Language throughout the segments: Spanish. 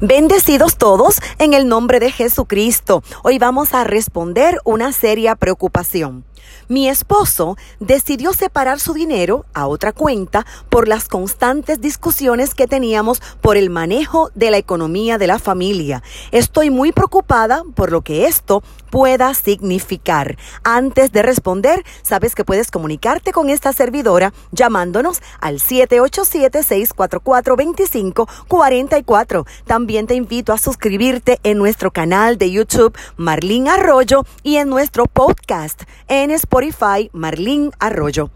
Bendecidos todos en el nombre de Jesucristo. Hoy vamos a responder una seria preocupación. Mi esposo decidió separar su dinero a otra cuenta por las constantes discusiones que teníamos por el manejo de la economía de la familia. Estoy muy preocupada por lo que esto pueda significar. Antes de responder, sabes que puedes comunicarte con esta servidora llamándonos al 787-644-2544. También te invito a suscribirte en nuestro canal de YouTube Marlín Arroyo y en nuestro podcast en Spotify Marlín Arroyo.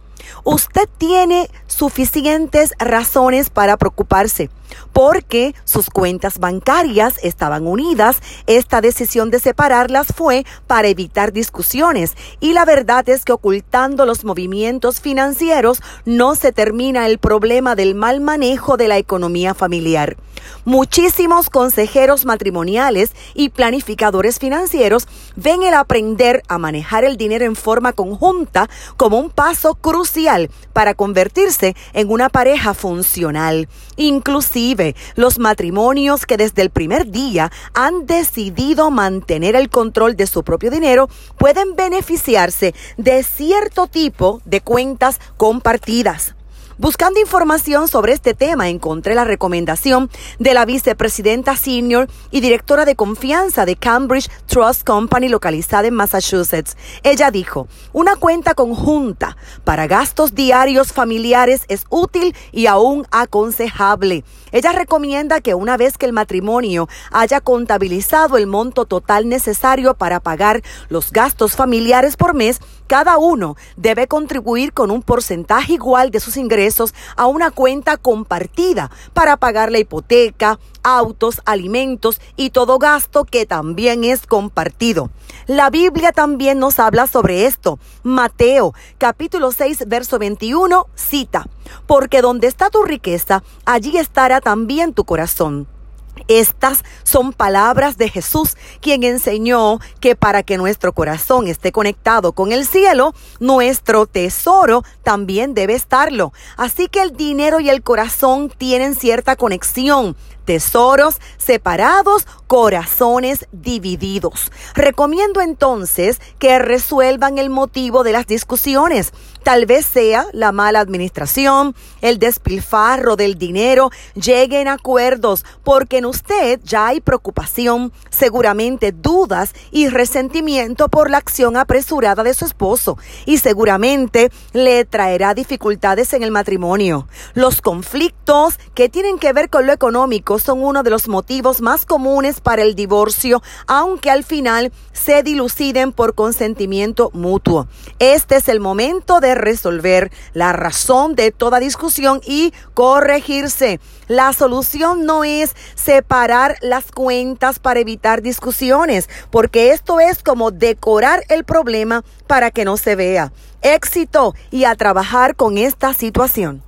Usted tiene suficientes razones para preocuparse porque sus cuentas bancarias estaban unidas. Esta decisión de separarlas fue para evitar discusiones y la verdad es que ocultando los movimientos financieros no se termina el problema del mal manejo de la economía familiar. Muchísimos consejeros matrimoniales y planificadores financieros ven el aprender a manejar el dinero en forma conjunta como un paso para convertirse en una pareja funcional. Inclusive los matrimonios que desde el primer día han decidido mantener el control de su propio dinero pueden beneficiarse de cierto tipo de cuentas compartidas. Buscando información sobre este tema, encontré la recomendación de la vicepresidenta senior y directora de confianza de Cambridge Trust Company localizada en Massachusetts. Ella dijo, una cuenta conjunta para gastos diarios familiares es útil y aún aconsejable. Ella recomienda que una vez que el matrimonio haya contabilizado el monto total necesario para pagar los gastos familiares por mes, cada uno debe contribuir con un porcentaje igual de sus ingresos a una cuenta compartida para pagar la hipoteca, autos, alimentos y todo gasto que también es compartido. La Biblia también nos habla sobre esto. Mateo capítulo 6 verso 21 cita, porque donde está tu riqueza, allí estará también tu corazón. Estas son palabras de Jesús, quien enseñó que para que nuestro corazón esté conectado con el cielo, nuestro tesoro también debe estarlo. Así que el dinero y el corazón tienen cierta conexión tesoros separados, corazones divididos. Recomiendo entonces que resuelvan el motivo de las discusiones. Tal vez sea la mala administración, el despilfarro del dinero, lleguen acuerdos porque en usted ya hay preocupación, seguramente dudas y resentimiento por la acción apresurada de su esposo y seguramente le traerá dificultades en el matrimonio. Los conflictos que tienen que ver con lo económico son uno de los motivos más comunes para el divorcio, aunque al final se diluciden por consentimiento mutuo. Este es el momento de resolver la razón de toda discusión y corregirse. La solución no es separar las cuentas para evitar discusiones, porque esto es como decorar el problema para que no se vea. Éxito y a trabajar con esta situación.